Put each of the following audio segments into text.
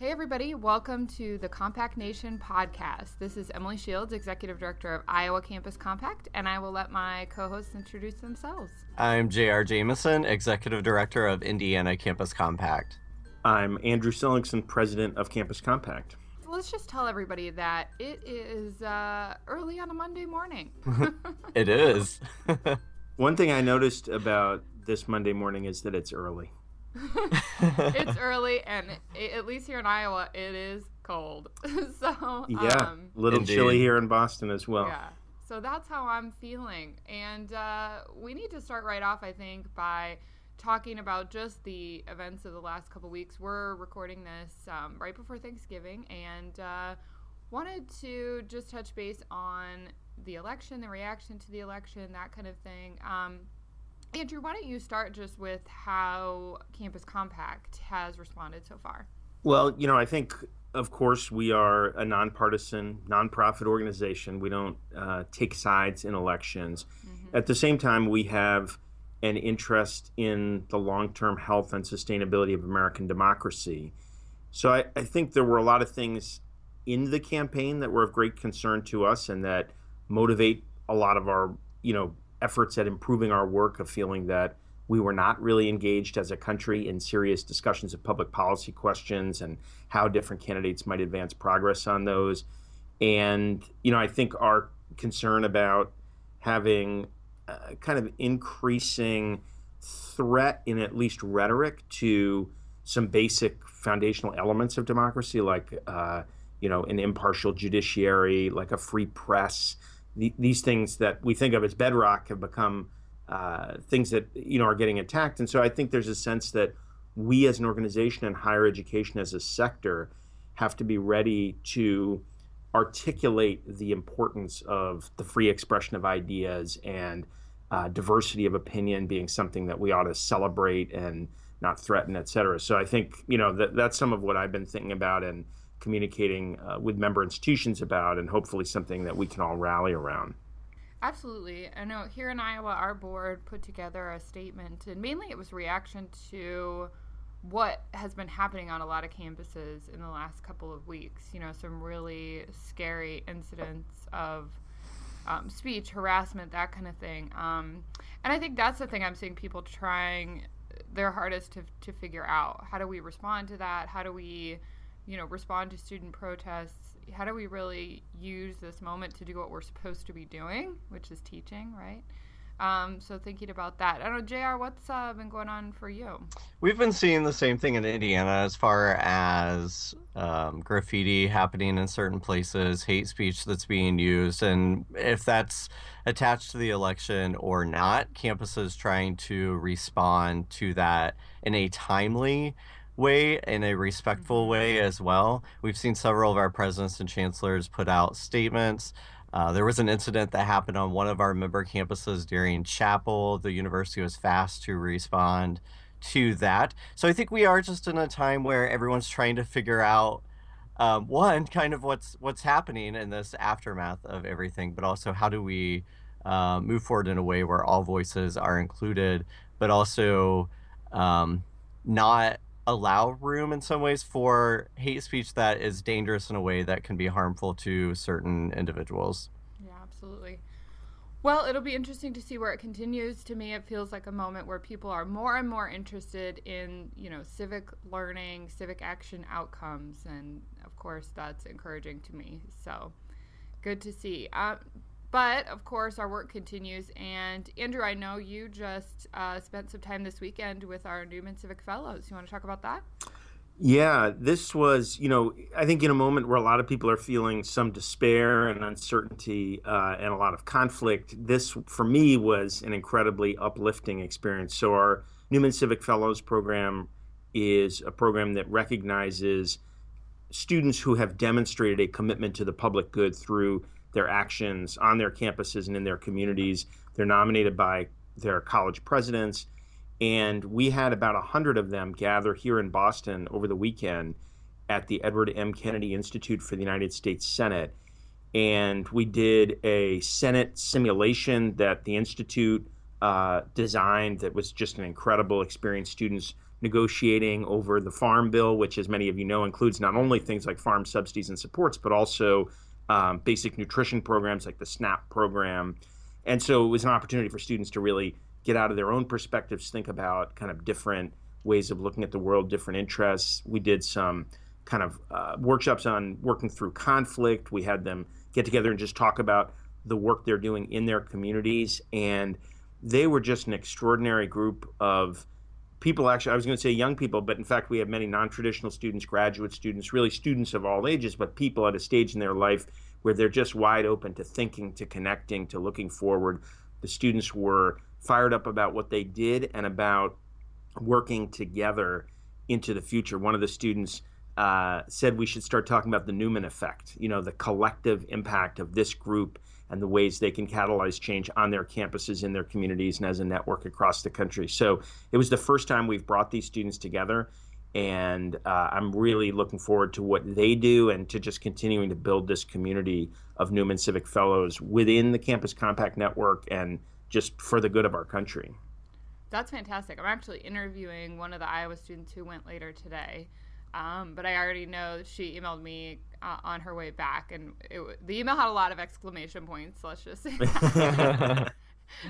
Hey, everybody, welcome to the Compact Nation podcast. This is Emily Shields, Executive Director of Iowa Campus Compact, and I will let my co hosts introduce themselves. I'm J.R. Jamison, Executive Director of Indiana Campus Compact. I'm Andrew Seligsohn, President of Campus Compact. Let's just tell everybody that it is uh, early on a Monday morning. it is. One thing I noticed about this Monday morning is that it's early. it's early, and it, at least here in Iowa, it is cold. so yeah, um, a little indeed. chilly here in Boston as well. Yeah, so that's how I'm feeling, and uh, we need to start right off, I think, by talking about just the events of the last couple weeks. We're recording this um, right before Thanksgiving, and uh, wanted to just touch base on the election, the reaction to the election, that kind of thing. Um, Andrew, why don't you start just with how Campus Compact has responded so far? Well, you know, I think, of course, we are a nonpartisan, nonprofit organization. We don't uh, take sides in elections. Mm-hmm. At the same time, we have an interest in the long term health and sustainability of American democracy. So I, I think there were a lot of things in the campaign that were of great concern to us and that motivate a lot of our, you know, efforts at improving our work of feeling that we were not really engaged as a country in serious discussions of public policy questions and how different candidates might advance progress on those. And, you know, I think our concern about having kind of increasing threat in at least rhetoric to some basic foundational elements of democracy, like, uh, you know, an impartial judiciary, like a free press, the, these things that we think of as bedrock have become uh, things that you know are getting attacked. And so I think there's a sense that we as an organization and higher education as a sector have to be ready to articulate the importance of the free expression of ideas and uh, diversity of opinion being something that we ought to celebrate and not threaten, et cetera. So I think you know that that's some of what I've been thinking about and communicating uh, with member institutions about, and hopefully something that we can all rally around. Absolutely. I know here in Iowa, our board put together a statement, and mainly it was reaction to what has been happening on a lot of campuses in the last couple of weeks. You know, some really scary incidents of um, speech, harassment, that kind of thing. Um, and I think that's the thing I'm seeing people trying their hardest to, to figure out. How do we respond to that? How do we you know, respond to student protests? How do we really use this moment to do what we're supposed to be doing, which is teaching, right? Um, so thinking about that. I don't know, JR What's uh, been going on for you? We've been seeing the same thing in Indiana as far as um, graffiti happening in certain places, hate speech that's being used, and if that's attached to the election or not, campuses trying to respond to that in a timely way in a respectful mm-hmm. way as well. We've seen several of our presidents and chancellors put out statements. Uh, there was an incident that happened on one of our member campuses during chapel. The university was fast to respond to that. So I think we are just in a time where everyone's trying to figure out um, one kind of what's what's happening in this aftermath of everything, but also how do we uh, move forward in a way where all voices are included, but also um, not allow room in some ways for hate speech that is dangerous in a way that can be harmful to certain individuals. Yeah, absolutely. Well, it'll be interesting to see where it continues. To me, it feels like a moment where people are more and more interested in, you know, civic learning, civic action outcomes, and of course, that's encouraging to me. So, good to see. Uh, but of course, our work continues. And Andrew, I know you just uh, spent some time this weekend with our Newman Civic Fellows. You want to talk about that? Yeah, this was, you know, I think in a moment where a lot of people are feeling some despair and uncertainty uh, and a lot of conflict, this for me was an incredibly uplifting experience. So, our Newman Civic Fellows program is a program that recognizes students who have demonstrated a commitment to the public good through their actions on their campuses and in their communities. They're nominated by their college presidents. And we had about 100 of them gather here in Boston over the weekend at the Edward M. Kennedy Institute for the United States Senate. And we did a Senate simulation that the Institute uh, designed that was just an incredible experience. Students negotiating over the farm bill, which, as many of you know, includes not only things like farm subsidies and supports, but also um, basic nutrition programs like the SNAP program. And so it was an opportunity for students to really get out of their own perspectives, think about kind of different ways of looking at the world, different interests. We did some kind of uh, workshops on working through conflict. We had them get together and just talk about the work they're doing in their communities. And they were just an extraordinary group of people actually i was going to say young people but in fact we have many non-traditional students graduate students really students of all ages but people at a stage in their life where they're just wide open to thinking to connecting to looking forward. The students were fired up about what they did and about working together into the future. One of the students uh, said we should start talking about the newman effect you know the collective impact of this group and the ways they can catalyze change on their campuses, in their communities, and as a network across the country. So it was the first time we've brought these students together. And uh, I'm really looking forward to what they do and to just continuing to build this community of Newman Civic Fellows within the Campus Compact Network and just for the good of our country. That's fantastic. I'm actually interviewing one of the Iowa students who went later today. Um, but I already know she emailed me uh, on her way back, and it, the email had a lot of exclamation points. Let's just say.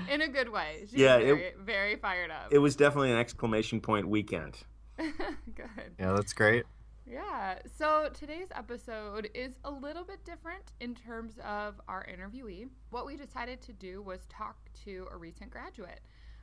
In a good way. She yeah, very, it, very fired up. It was definitely an exclamation point weekend. good. Yeah, that's great. Yeah. So today's episode is a little bit different in terms of our interviewee. What we decided to do was talk to a recent graduate.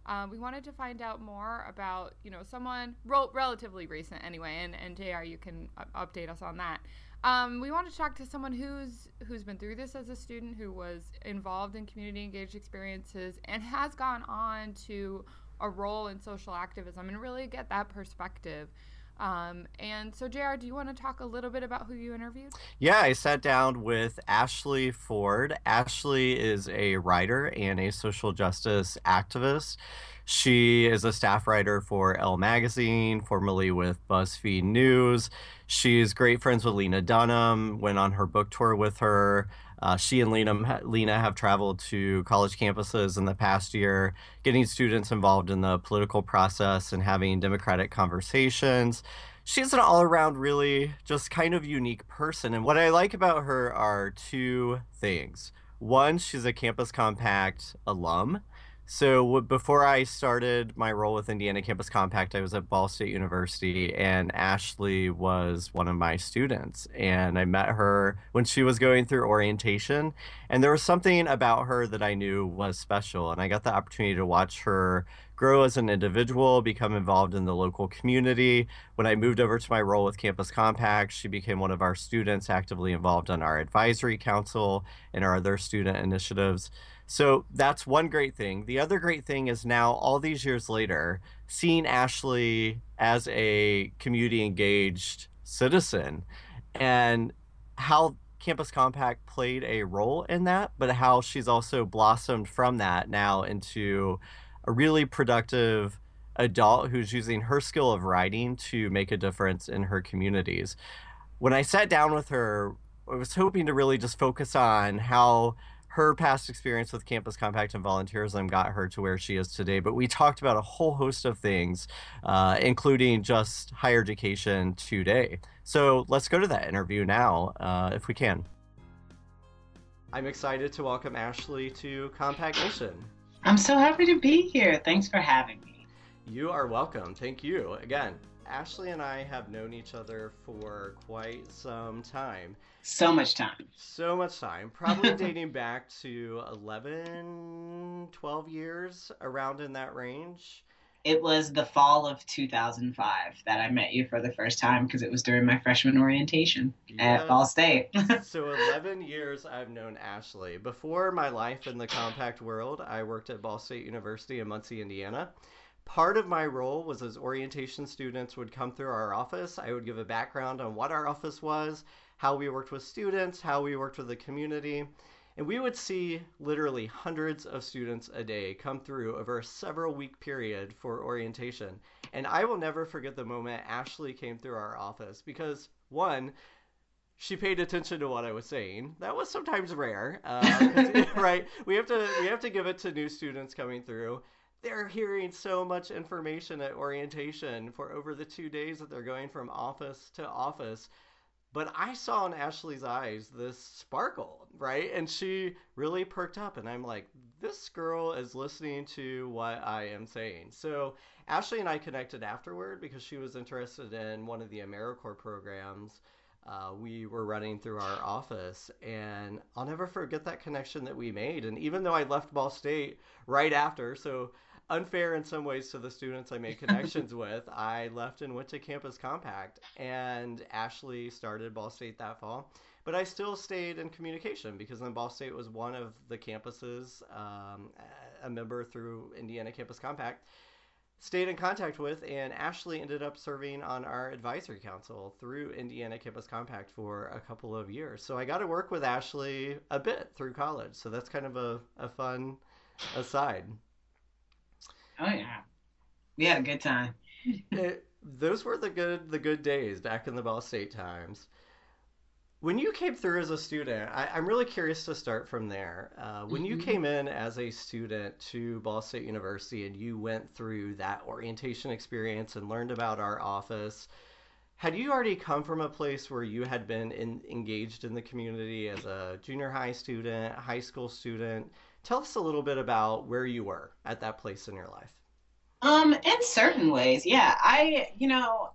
Um, we wanted to find out more about, you know, someone relatively recent anyway, and, and JR, you can update us on that. Um, we wanted to talk to someone who's who's been through this as a student, who was involved in community engaged experiences, and has gone on to a role in social activism, and really get that perspective. Um, and so, JR, do you want to talk a little bit about who you interviewed? Yeah, I sat down with Ashley Ford. Ashley is a writer and a social justice activist. She is a staff writer for Elle Magazine, formerly with BuzzFeed News. She's great friends with Lena Dunham, went on her book tour with her. Uh, she and Lena, Lena have traveled to college campuses in the past year, getting students involved in the political process and having democratic conversations. She's an all around, really just kind of unique person. And what I like about her are two things. One, she's a Campus Compact alum. So before I started my role with Indiana Campus Compact, I was at Ball State University, and Ashley was one of my students. And I met her when she was going through orientation, and there was something about her that I knew was special. And I got the opportunity to watch her grow as an individual, become involved in the local community. When I moved over to my role with Campus Compact, she became one of our students, actively involved in our advisory council and our other student initiatives. So that's one great thing. The other great thing is now, all these years later, seeing Ashley as a community engaged citizen and how Campus Compact played a role in that, but how she's also blossomed from that now into a really productive adult who's using her skill of writing to make a difference in her communities. When I sat down with her, I was hoping to really just focus on how her past experience with Campus Compact and volunteerism got her to where she is today. But we talked about a whole host of things, uh, including just higher education today. So let's go to that interview now, uh, if we can. I'm excited to welcome Ashley to Compact Nation. I'm so happy to be here. Thanks for having me. You are welcome. Thank you. Again, Ashley and I have known each other for quite some time. So much time. So much time. Probably dating back to 11, 12 years, around in that range. It was the fall of 2005 that I met you for the first time because it was during my freshman orientation yes. at Ball State. so 11 years I've known Ashley. Before my life in the compact world, I worked at Ball State University in Muncie, Indiana part of my role was as orientation students would come through our office, I would give a background on what our office was, how we worked with students, how we worked with the community. And we would see literally hundreds of students a day come through over a several week period for orientation. And I will never forget the moment Ashley came through our office because, one, she paid attention to what I was saying. That was sometimes rare, uh, right? We have to we have to give it to new students coming through. They're hearing so much information at orientation for over the two days that they're going from office to office. But I saw in Ashley's eyes this sparkle, right? And she really perked up. And I'm like, this girl is listening to what I am saying. So Ashley and I connected afterward because she was interested in one of the AmeriCorps programs uh, we were running through our office. And I'll never forget that connection that we made. And even though I left Ball State right after, so unfair in some ways to the students I made connections with, I left and went to Campus Compact. And Ashley started Ball State that fall. But I still stayed in communication because then Ball State was one of the campuses, um, a member through Indiana Campus Compact stayed in contact with, and Ashley ended up serving on our advisory council through Indiana Campus Compact for a couple of years. So I got to work with Ashley a bit through college. So that's kind of a, a fun aside. Oh yeah, we had a good time. it, those were the good the good days back in the Ball State times. When you came through as a student, I, am really curious to start from there. Uh, when mm-hmm. you came in as a student to Ball State University and you went through that orientation experience and learned about our office, had you already come from a place where you had been in, engaged in the community as a junior high student, high school student? Tell us a little bit about where you were at that place in your life. Um, in certain ways, yeah. I, you know,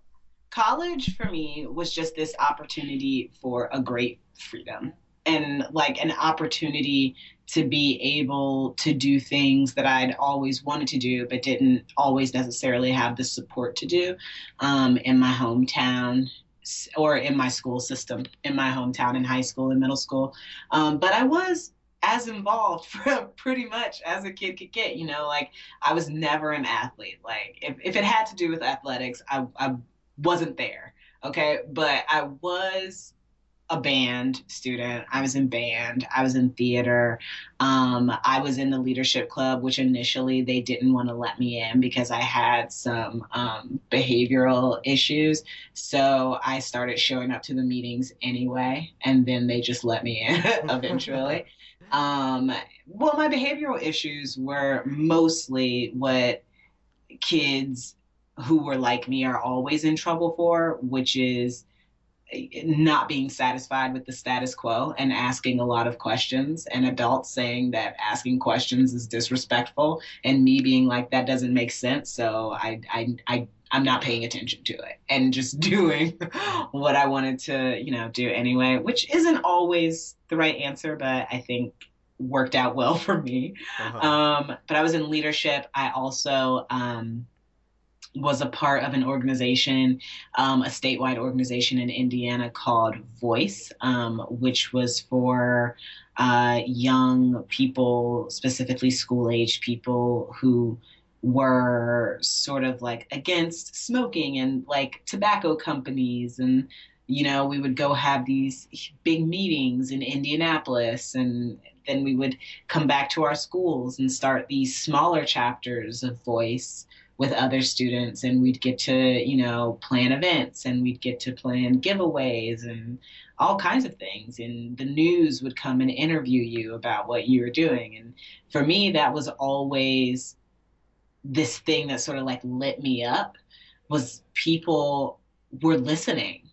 college for me was just this opportunity for a great freedom and like an opportunity to be able to do things that I'd always wanted to do, but didn't always necessarily have the support to do um, in my hometown or in my school system, in my hometown in high school and middle school. Um, but I was as involved pretty much as a kid could get, you know, like I was never an athlete. Like if, if it had to do with athletics, I, I wasn't there. Okay. But I was a band student. I was in band. I was in theater. Um, I was in the leadership club, which initially they didn't want to let me in because I had some um, behavioral issues. So I started showing up to the meetings anyway, and then they just let me in eventually. Um, well, my behavioral issues were mostly what kids who were like me are always in trouble for, which is not being satisfied with the status quo and asking a lot of questions and adults saying that asking questions is disrespectful and me being like that doesn't make sense. So i i, I i'm not paying attention to it and just doing what i wanted to you know do anyway which isn't always the right answer but i think worked out well for me uh-huh. um, but i was in leadership i also um, was a part of an organization, um, a statewide organization in Indiana called Voice, um, which was for uh, young people, specifically school age people who were sort of like against smoking and like tobacco companies. And you know we would go have these big meetings in indianapolis and then we would come back to our schools and start these smaller chapters of voice with other students. And we'd get to you know plan events and we'd get to plan giveaways and all kinds of things. And the news would come and interview you about what you were doing. And for me that was always this thing that sort of like lit me up was people were listening.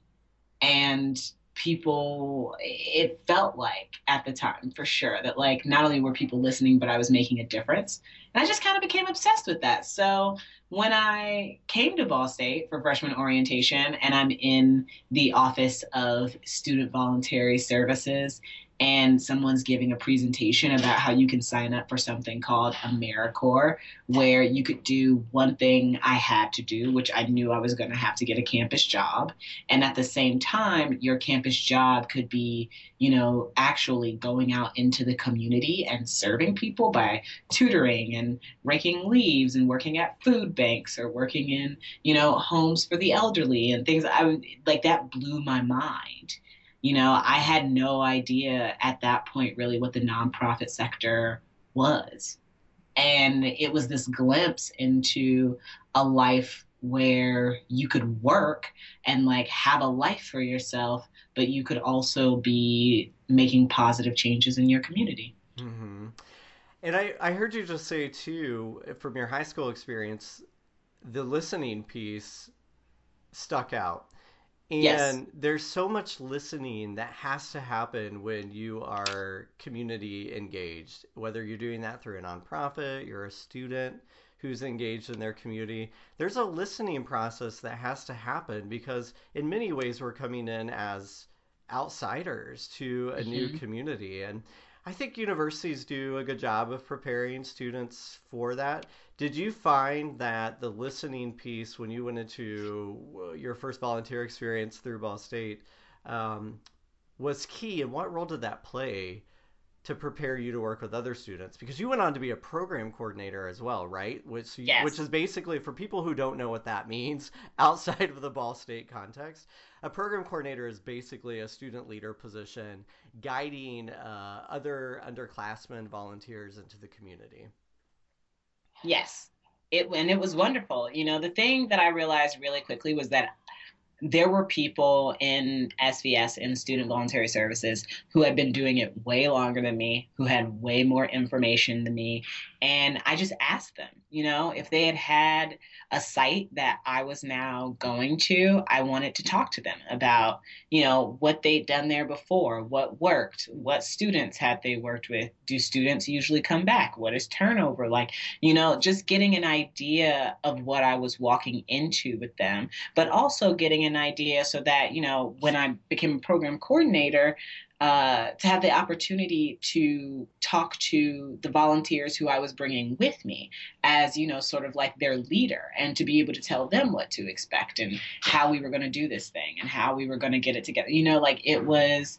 And people it felt like at the time for sure that like not only were people listening but i was making a difference. And i just kind of became obsessed with that. So when i came to ball state for freshman orientation and i'm in the office of student voluntary services and someone's giving a presentation about how you can sign up for something called AmeriCorps, where you could do one thing I had to do, which I knew I was going to have to get a campus job. And at the same time, your campus job could be, you know, actually going out into the community and serving people by tutoring and raking leaves and working at food banks or working in, you know, homes for the elderly and things. I would like that blew my mind you know, I had no idea at that point really what the nonprofit sector was. And it was this glimpse into a life where you could work and like have a life for yourself, but you could also be making positive changes in your community. Mm-hmm. And I, I heard you just say too, from your high school experience, the listening piece stuck out. And Yes. there's so much listening that has to happen when you are community engaged, whether you're doing that through a nonprofit, you're a student who's engaged in their community. There's a listening process that has to happen because, in many ways, we're coming in as outsiders to a new Mhm. community. And I think universities do a good job of preparing students for that. Did you find that the listening piece when you went into uh, your first volunteer experience through Ball State um, was key? And what role did that play to prepare you to work with other students? Because you went on to be a program coordinator as well, right? Which Yes. which is basically for people who don't know what that means outside of the Ball State context. A program coordinator is basically a student leader position guiding uh, other underclassmen volunteers into the community. Yes. It and it was wonderful. You know, the thing that I realized really quickly was that there were people in SVS in student voluntary services who had been doing it way longer than me, who had way more information than me. And I just asked them, you know, if they had had a site that I was now going to, I wanted to talk to them about, you know, what they'd done there before, what worked, what students had they worked with. Do students usually come back? What is turnover like? You know, just getting an idea of what I was walking into with them but also getting an idea so that you know when I became a program coordinator, uh, to have the opportunity to talk to the volunteers who I was bringing with me as you know sort of like their leader, and to be able to tell them what to expect and how we were going to do this thing and how we were going to get it together. You know, like it was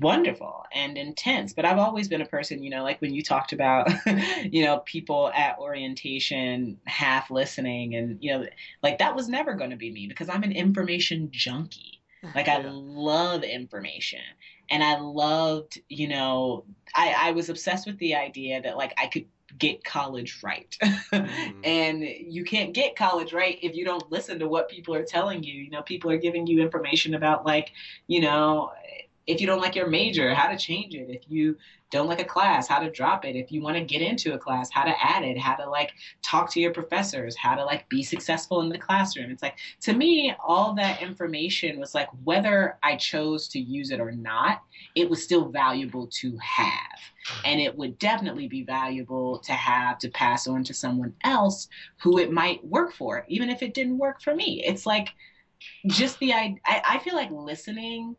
wonderful and intense but i've always been a person you know like when you talked about you know people at orientation half listening and you know like that was never going to be me because i'm an information junkie like i love information and i loved you know i i was obsessed with the idea that like i could get college right Mhm. and you can't get college right if you don't listen to what people are telling you you know people are giving you information about like you know if you don't like your major how to change it. If you don't like a class how to drop it. If you want to get into a class how to add it how to like talk to your professors how to like be successful in the classroom. It's like to me all that information was like whether i chose to use it or not it was still valuable to have. And it would definitely be valuable to have to pass on to someone else who it might work for even if it didn't work for me. It's like just the i i feel like listening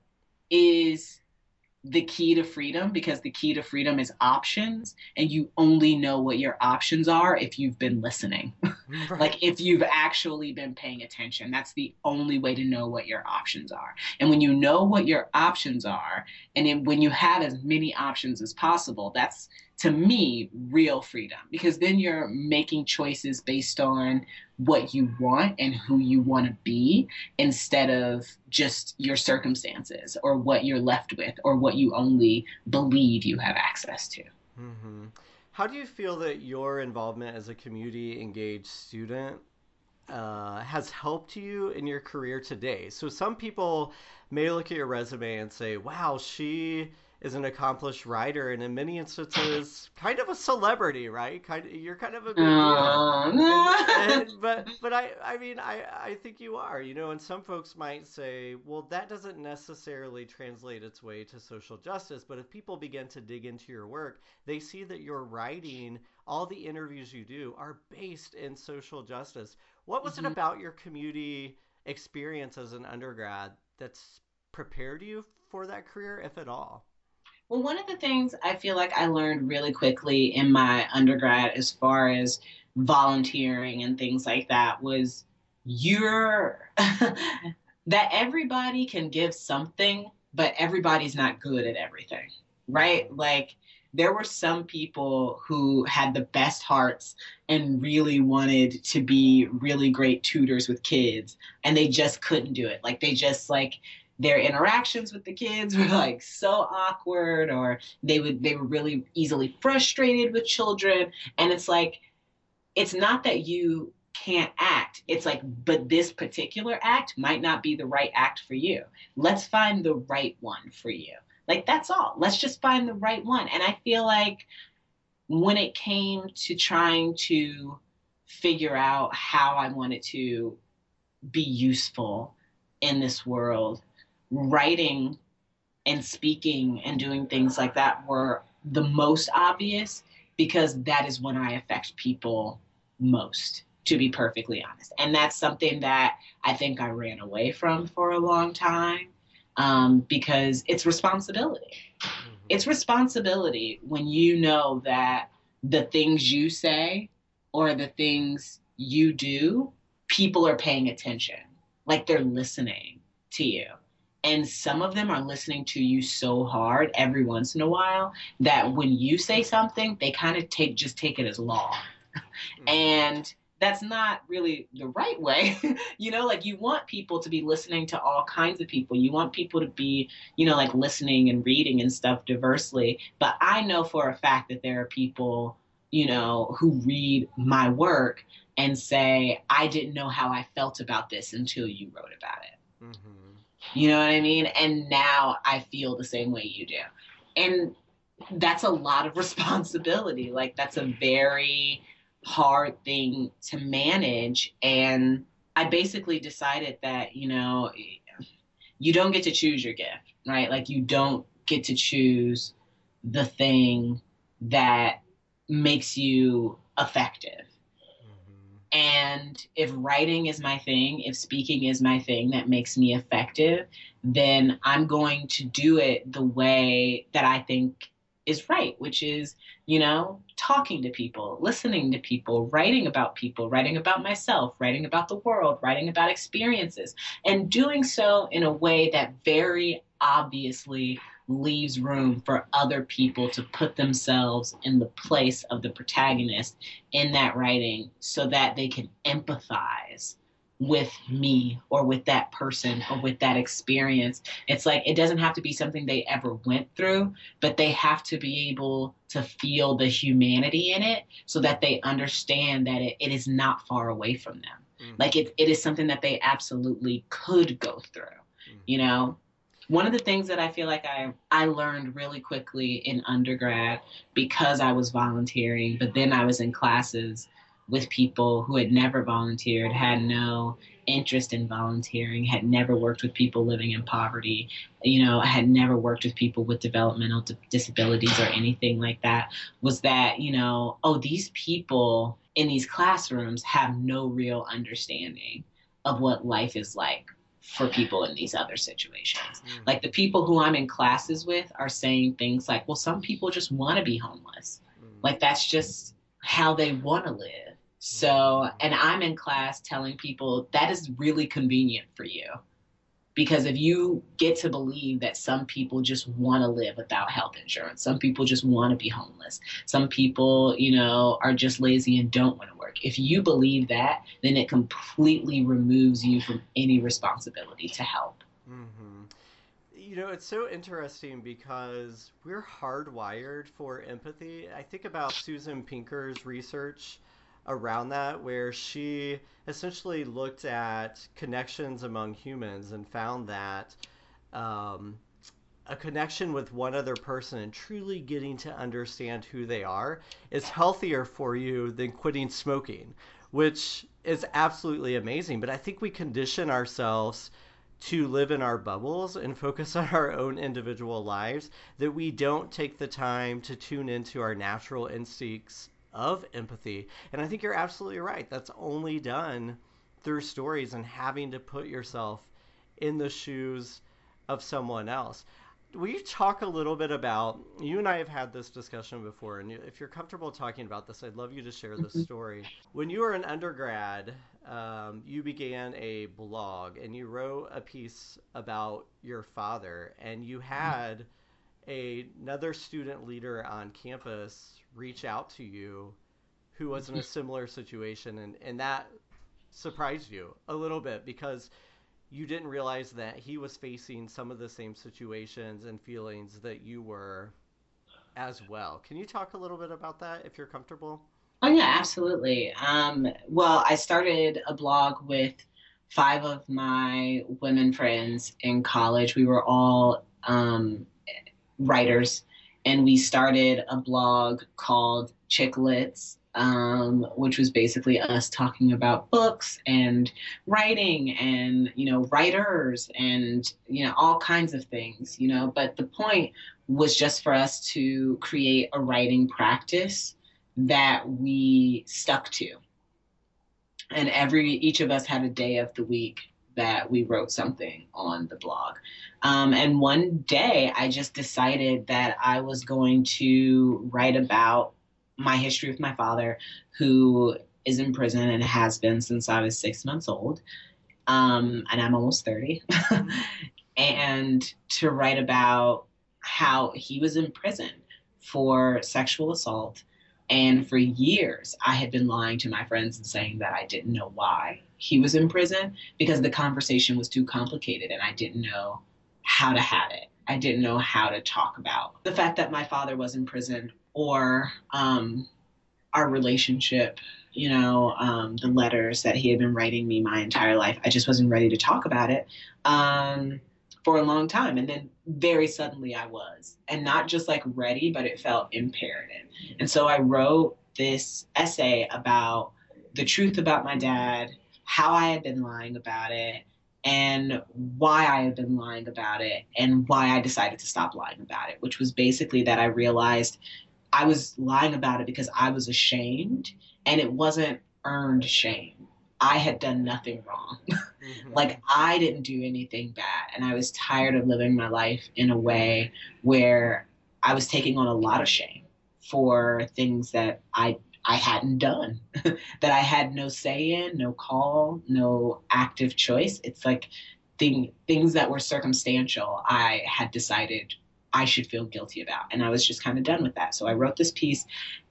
is the key to freedom because the key to freedom is options and you only know what your options are if you've been listening Right. like if you've actually been paying attention that's the only way to know what your options are. And when you know what your options are and then when you have as many options as possible that's to me real freedom. Because then you're making choices based on what you want and who you want to be instead of just your circumstances or what you're left with or what you only believe you have access to. Hmm How do you feel that your involvement as a community engaged student uh, has helped you in your career today? So some people may look at your resume and say, "Wow, she is an accomplished writer," and in many instances, kind of a celebrity, right? Kind of, you're kind of a big deal. Aw. And- but but I I mean I I think you are you know and some folks might say well that doesn't necessarily translate its way to social justice but if people begin to dig into your work they see that your writing all the interviews you do are based in social justice what was Mhm. it about your community experience as an undergrad that's prepared you for that career if at all Well, one of the things I feel like I learned really quickly in my undergrad, as far as volunteering and things like that, was you're that everybody can give something, but everybody's not good at everything, right? Like, there were some people who had the best hearts and really wanted to be really great tutors with kids, and they just couldn't do it. Like, they just, like, their interactions with the kids were like so awkward or they would they were really easily frustrated with children. And it's like it's not that you can't act. It's like but this particular act might not be the right act for you. Let's find the right one for you. Like that's all. Let's just find the right one. And i feel like when it came to trying to figure out how I wanted to be useful in this world, writing and speaking and doing things like that were the most obvious because that is when I affect people most, to be perfectly honest. And that's something that I think I ran away from for a long time um, because it's responsibility. Mm-hmm. It's responsibility when you know that the things you say or the things you do, people are paying attention, like they're listening to you. And some of them are listening to you so hard every once in a while that when you say something, they kind of take just take it as law. Mm-hmm. and that's not really the right way. you know, like you want people to be listening to all kinds of people. You want people to be, you know, like listening and reading and stuff diversely. But I know for a fact that there are people, you know, who read my work and say, I didn't know how I felt about this until you wrote about it. Mm-hmm. You know what I mean? And now I feel the same way you do. And that's a lot of responsibility. Like, that's a very, hard thing to manage. And I basically decided that, you know, you don't get to choose your gift, right? Like you don't get to choose the thing that makes you effective. And if writing is my thing, if speaking is my thing that makes me effective, then I'm going to do it the way that I think is right, which is, you know, talking to people, listening to people, writing about people, writing about myself, writing about the world, writing about experiences, and doing so in a way that very obviously leaves room for other people to put themselves in the place of the protagonist in that writing so that they can empathize with me or with that person or with that experience. It's like it doesn't have to be something they ever went through, but they have to be able to feel the humanity in it so that they understand that it, it is not far away from them. Mm-hmm. Like it, it is something that they absolutely could go through, mm-hmm. you know? One of the things that I feel like I, I learned really quickly in undergrad because I was volunteering, but then I was in classes with people who had never volunteered, had no interest in volunteering, had never worked with people living in poverty, you know, had never worked with people with developmental disabilities or anything like that, was that, you know, oh, these people in these classrooms have no real understanding of what life is like for people in these other situations. Mm. Like the people who I'm in classes with are saying things like, well, some people just want to be homeless. Mm. Like that's just how they want to live so, and I'm in class telling people that is really convenient for you. Because if you get to believe that some people just want to live without health insurance, some people just want to be homeless, some people, you know, are just lazy and don't want to work. If you believe that, then it completely removes you from any responsibility to help. Mm-hmm. You know, it's so interesting because we're hardwired for empathy. I think about Susan Pinker's research around that where she essentially looked at connections among humans and found that um, a connection with one other person and truly getting to understand who they are is healthier for you than quitting smoking, which is absolutely amazing. But I think we condition ourselves to live in our bubbles and focus on our own individual lives that we don't take the time to tune into our natural instincts of empathy. And I think you're absolutely right. That's only done through stories and having to put yourself in the shoes of someone else. Will you talk a little bit about? You and I have had this discussion before, and if you're comfortable talking about this, I'd love you to share this mm-hmm. story. When you were an undergrad, um, you began a blog and you wrote a piece about your father, and you mm-hmm. had a, another student leader on campus reach out to you who was in a similar situation and, and that surprised you a little bit because you didn't realize that he was facing some of the same situations and feelings that you were as well. Can you talk a little bit about that if you're comfortable? Oh yeah, absolutely. Um, well, I started a blog with five of my women friends in college. We were all um, writers and we started a blog called Chicklets, um, which was basically us talking about books and writing and you know writers and you know all kinds of things you know but the point was just for us to create a writing practice that we stuck to. And every each of us had a day of the week that we wrote something on the blog um, and one day i just decided that i was going to write about my history with my father, who is in prison and has been since I was six months old. Um, and I'm almost 30. and to write about how he was in prison for sexual assault. And for years, I had been lying to my friends and saying that I didn't know why he was in prison because the conversation was too complicated and I didn't know how to have it. I didn't know how to talk about the fact that my father was in prison or um, our relationship, you know, um, the letters that he had been writing me my entire life. I just wasn't ready to talk about it um, for a long time. And then very suddenly I was. And not just like ready, but it felt imperative. And so I wrote this essay about the truth about my dad, how I had been lying about it, and why I had been lying about it, and why I decided to stop lying about it, which was basically that I realized I was lying about it because I was ashamed and it wasn't earned shame. I had done nothing wrong. Mm-hmm. like I didn't do anything bad and I was tired of living my life in a way where I was taking on a lot of shame for things that I I hadn't done, that I had no say in, no call, no active choice. It's like thing, things that were circumstantial, I had decided I should feel guilty about. And I was just kind of done with that. So I wrote this piece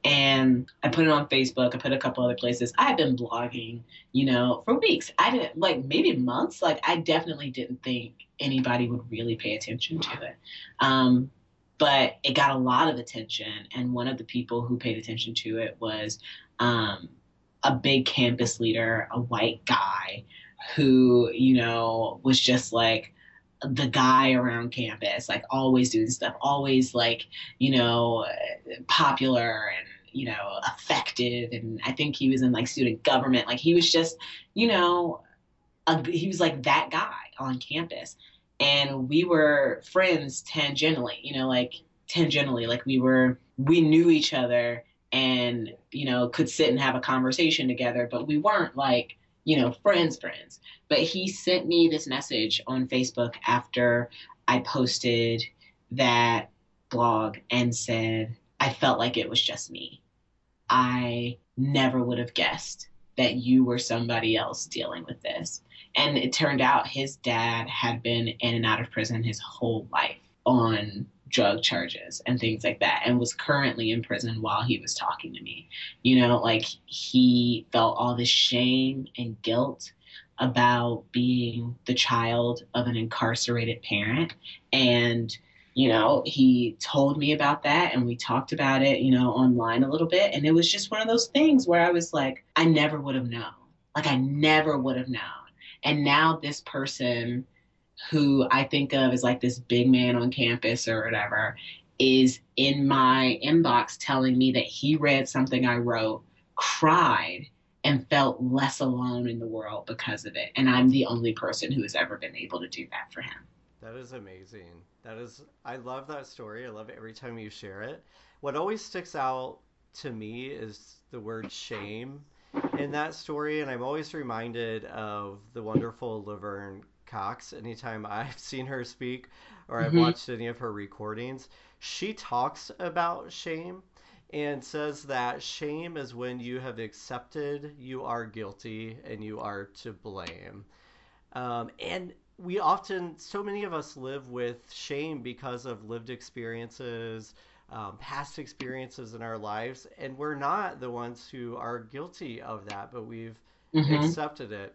and I put it on Facebook. I put a couple other places. I had been blogging, you know, for weeks. I didn't, like, maybe months. Like, I definitely didn't think anybody would really pay attention to it. Um, but it got a lot of attention. And one of the people who paid attention to it was um, a big campus leader, a white guy who, you know, was just like, the guy around campus, like always doing stuff, always like, you know, popular and, you know, effective. And I think he was in like student government. Like he was just, you know, a, he was like that guy on campus. And we were friends tangentially, you know, like tangentially, like we were, we knew each other and, you know, could sit and have a conversation together, but we weren't like, you know, friends, friends. But he sent me this message on Facebook after I posted that blog and said, I felt like it was just me. I never would have guessed that you were somebody else dealing with this. And it turned out his dad had been in and out of prison his whole life on drug charges and things like that and was currently in prison while he was talking to me. You know, like he felt all this shame and guilt about being the child of an incarcerated parent. And you know he told me about that and we talked about it you know online a little bit. And it was just one of those things where i was like i never would have known. Like i never would have known and now this person who I think of as like this big man on campus or whatever, is in my inbox telling me that he read something I wrote, cried, and felt less alone in the world because of it. And I'm the only person who has ever been able to do that for him. That is amazing. That is, I love that story. I love it every time you share it. What always sticks out to me is the word shame in that story. And I'm always reminded of the wonderful Laverne Cox anytime I've seen her speak or I've mm-hmm. watched any of her recordings. She talks about shame and says that shame is when you have accepted you are guilty and you are to blame. Um, and we often, so many of us live with shame because of lived experiences, um, past experiences in our lives, and we're not the ones who are guilty of that, but we've mm-hmm. accepted it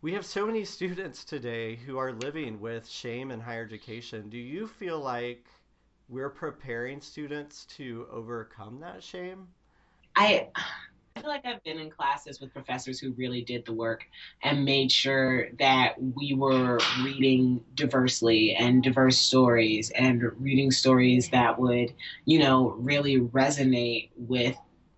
we have so many students today who are living with shame in higher education. Do you feel like we're preparing students to overcome that shame? I feel like I've been in classes with professors who really did the work and made sure that we were reading diversely and diverse stories and reading stories that would, you know, really resonate with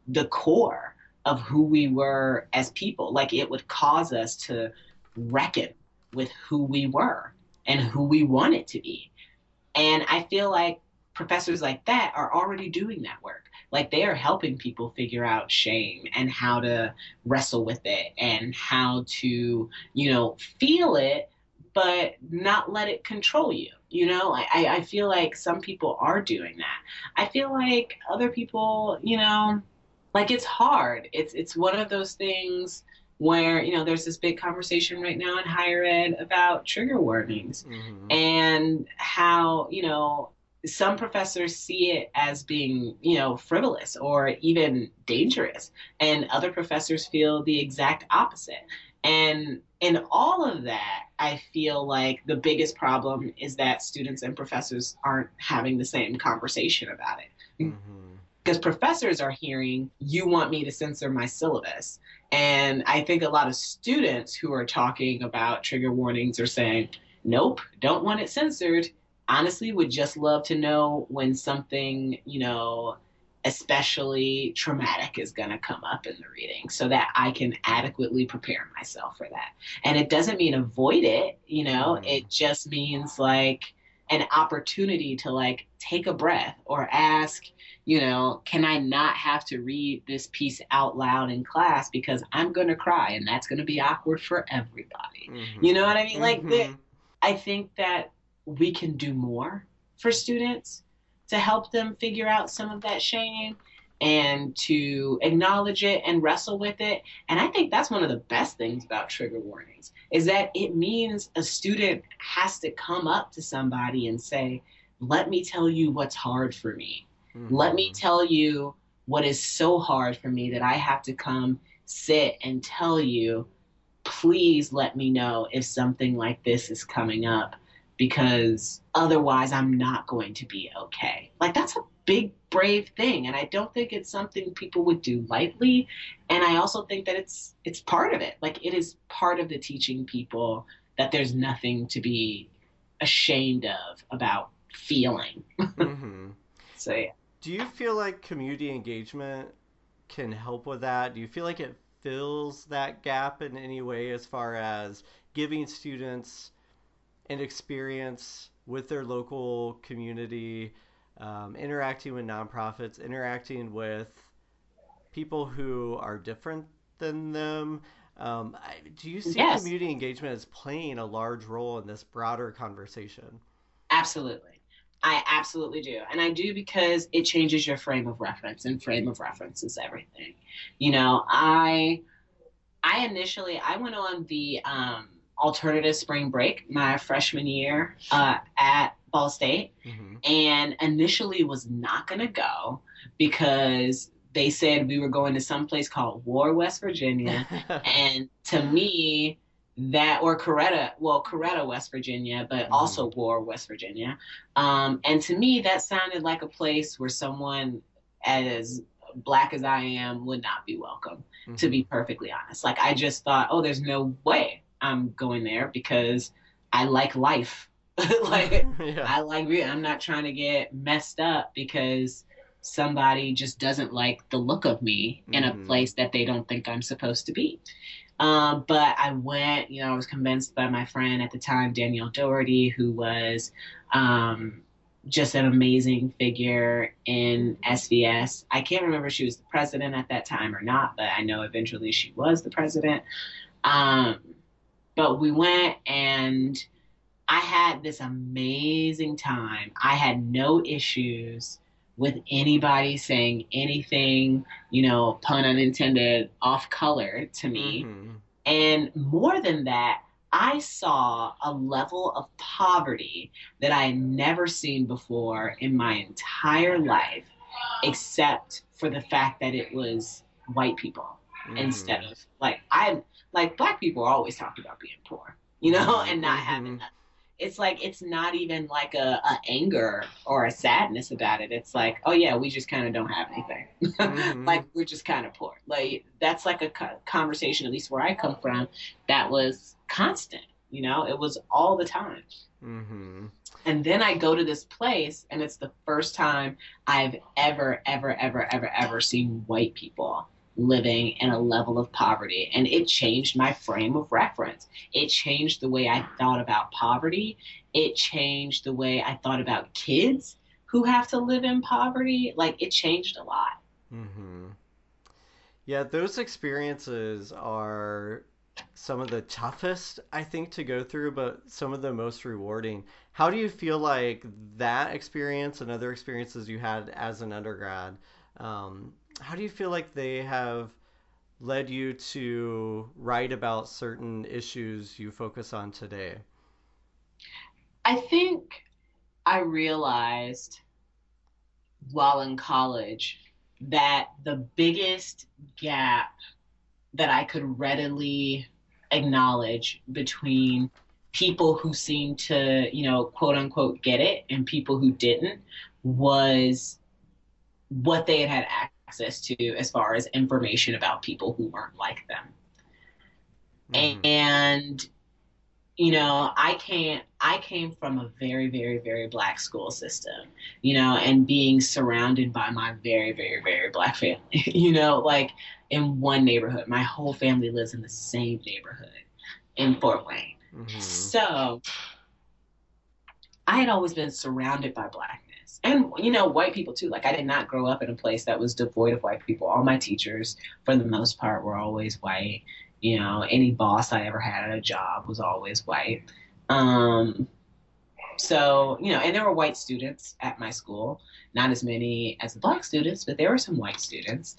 the core of who we were as people. Like it would cause us to reckon with who we were and who we wanted to be. And I feel like professors like that are already doing that work. Like they are helping people figure out shame and how to wrestle with it and how to, you know, feel it, but not let it control you. You know, I, I feel like some people are doing that. I feel like other people, you know, like it's hard. It's it's one of those things where you know there's this big conversation right now in higher ed about trigger warnings mm-hmm. and how you know some professors see it as being you know frivolous or even dangerous and other professors feel the exact opposite. And in all of that i feel like the biggest problem is that students and professors aren't having the same conversation about it. Mm-hmm. Because professors are hearing you want me to censor my syllabus. And i think a lot of students who are talking about trigger warnings are saying nope don't want it censored honestly would just love to know when something you know especially traumatic is going to come up in the reading so that i can adequately prepare myself for that and it doesn't mean avoid it you know mm. it just means like an opportunity to like take a breath or ask you know, can I not have to read this piece out loud in class because I'm going to cry and that's going to be awkward for everybody? Mm-hmm. You know what I mean? Like, mm-hmm. the, I think that we can do more for students to help them figure out some of that shame and to acknowledge it and wrestle with it. And I think that's one of the best things about trigger warnings is that it means a student has to come up to somebody and say, "Let me tell you what's hard for me." Mm-hmm. Let me tell you what is so hard for me that I have to come sit and tell you, please let me know if something like this is coming up because otherwise I'm not going to be okay. Like that's a big brave thing and I don't think it's something people would do lightly and I also think that it's it's part of it. Like it is part of the teaching people that there's nothing to be ashamed of about feeling. Mm-hmm. so yeah. Do you feel like community engagement can help with that? Do you feel like it fills that gap in any way as far as giving students an experience with their local community, um, interacting with nonprofits, interacting with people who are different than them? Um, do you see yes. community engagement as playing a large role in this broader conversation? Absolutely. I absolutely do. And I do because it changes your frame of reference and frame of reference is everything. You know, I I initially I went on the um, alternative spring break my freshman year uh, at Ball State mm-hmm. and initially was not going to go because they said we were going to some place called War, West Virginia. and to me, that or Caretta, well, Caretta, West Virginia, but mm-hmm. also War, West Virginia. Um, and to me, that sounded like a place where someone as black as I am would not be welcome, mm-hmm. to be perfectly honest. Like, I just thought, oh, there's no way I'm going there because I like life. like, yeah. I like, I'm not trying to get messed up because somebody just doesn't like the look of me mm-hmm. in a mm-hmm. place that they don't think I'm supposed to be. Um, but I went, you know, I was convinced by my friend at the time, Danielle Doherty, who was um, just an amazing figure in SVS. I can't remember if she was the president at that time or not, but I know eventually she was the president. Um, but we went and I had this amazing time. I had no issues with anybody saying anything, you know, pun unintended, off color to me. Mm-hmm. And more than that, I saw a level of poverty that I had never seen before in my entire life, except for the fact that it was white people mm-hmm. instead of like I like black people are always talking about being poor, you know, and not having mm-hmm. it's like it's not even like a, a anger or a sadness about it. It's like, oh yeah, we just kind of don't have anything. Mhm. like we're just kind of poor. Like that's like a conversation, at least where I come from, that was constant. You know, it was all the time. Mm-hmm. And then I go to this place, and it's the first time I've ever, ever, ever, ever, ever seen white people living in a level of poverty. And it changed my frame of reference. It changed the way I thought about poverty. It changed the way I thought about kids who have to live in poverty. Like, it changed a lot. Mm-hmm. Yeah, those experiences are some of the toughest, I think, to go through, but some of the most rewarding. How do you feel like that experience and other experiences you had as an undergrad, um, how do you feel like they have led you to write about certain issues you focus on today? I think I realized while in college that the biggest gap that I could readily acknowledge between people who seemed to, you know, quote unquote get it and people who didn't was what they had had access to as far as information about people who weren't like them. Mhm. And you know, I can't I came from a very, very, very black school system, you know, and being surrounded by my very, very, very black family, you know, like in one neighborhood. My whole family lives in the same neighborhood in Fort Wayne. Mhm. So I had always been surrounded by blackness. And you know, white people too. Like I did not grow up in a place that was devoid of white people. All my teachers, for the most part, were always white. You know, any boss I ever had at a job was always white. Um, so, you know, and there were white students at my school, not as many as the black students, but there were some white students.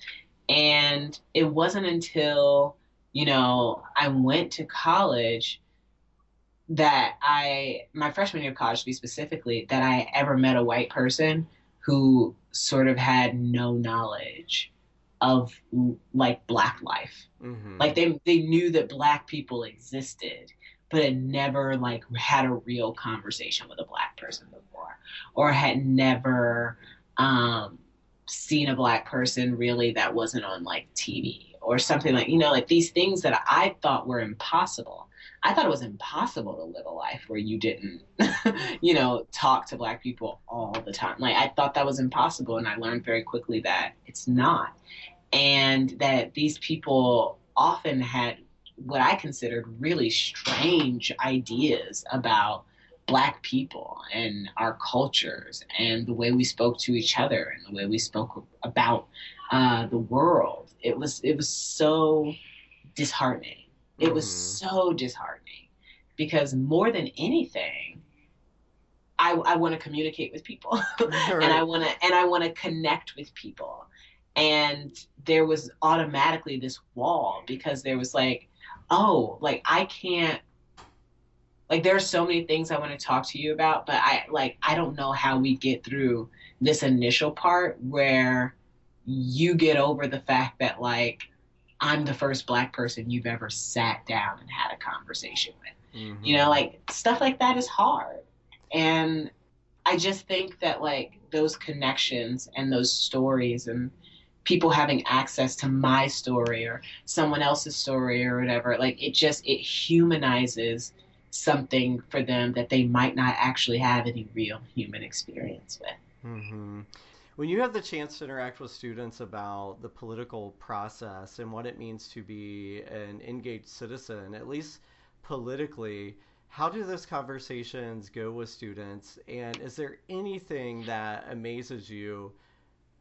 And it wasn't until, you know, I went to college that I, my freshman year of college to be specifically, that I ever met a white person who sort of had no knowledge of like black life. Mhm. Like they they knew that black people existed, but had never like had a real conversation with a black person before, or had never um, seen a black person really that wasn't on like TV or something like you know like these things that I thought were impossible. I thought it was impossible to live a life where you didn't, you know, talk to black people all the time. Like I thought that was impossible, and I learned very quickly that it's not and that these people often had what I considered really strange ideas about black people and our cultures and the way we spoke to each other and the way we spoke about uh, the world. It was it was so disheartening. It was Mhm. so disheartening because more than anything, I, I want to communicate with people and I want to and I want to connect with people. And there was automatically this wall because there was like, oh, like I can't like there are so many things I want to talk to you about, but I like I don't know how we get through this initial part where you get over the fact that like I'm the first black person you've ever sat down and had a conversation with. Mhm. you know like stuff like that is hard. And i just think that like those connections and those stories and people having access to my story or someone else's story or whatever like it just it humanizes something for them that they might not actually have any real human experience with. Hmm When you have the chance to interact with students about the political process and what it means to be an engaged citizen, at least politically, how do those conversations go with students? And is there anything that amazes you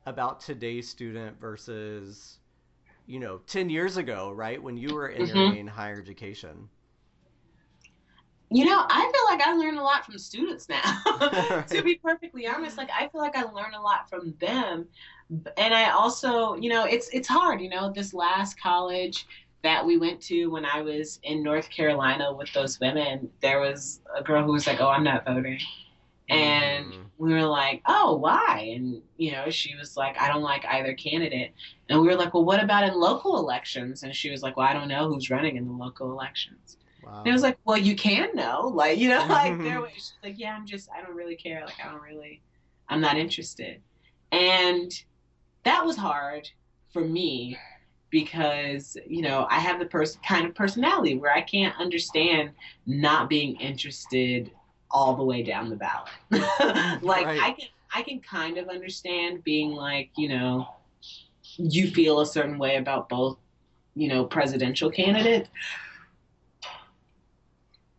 about today's student versus, you know, 10 years ago, right? When you were mm-hmm. entering higher education? You know i feel like i learn a lot from students now to be perfectly honest. Like i feel like i learn a lot from them. And i also you know it's it's hard you know this last college that we went to when i was in north carolina with those women there was a girl who was like oh i'm not voting. And Mhm. we were like oh why? And you know she was like i don't like either candidate. And we were like well what about in local elections? And she was like well i don't know who's running in the local elections Wow. And it was like, well, you can know, like you know, like there was like, yeah, I'm just, I don't really care, like I don't really, I'm not interested, and that was hard for me because you know I have the person kind of personality where I can't understand not being interested all the way down the ballot. like right. I can I can kind of understand being like, you know, you feel a certain way about both, you know, presidential candidates.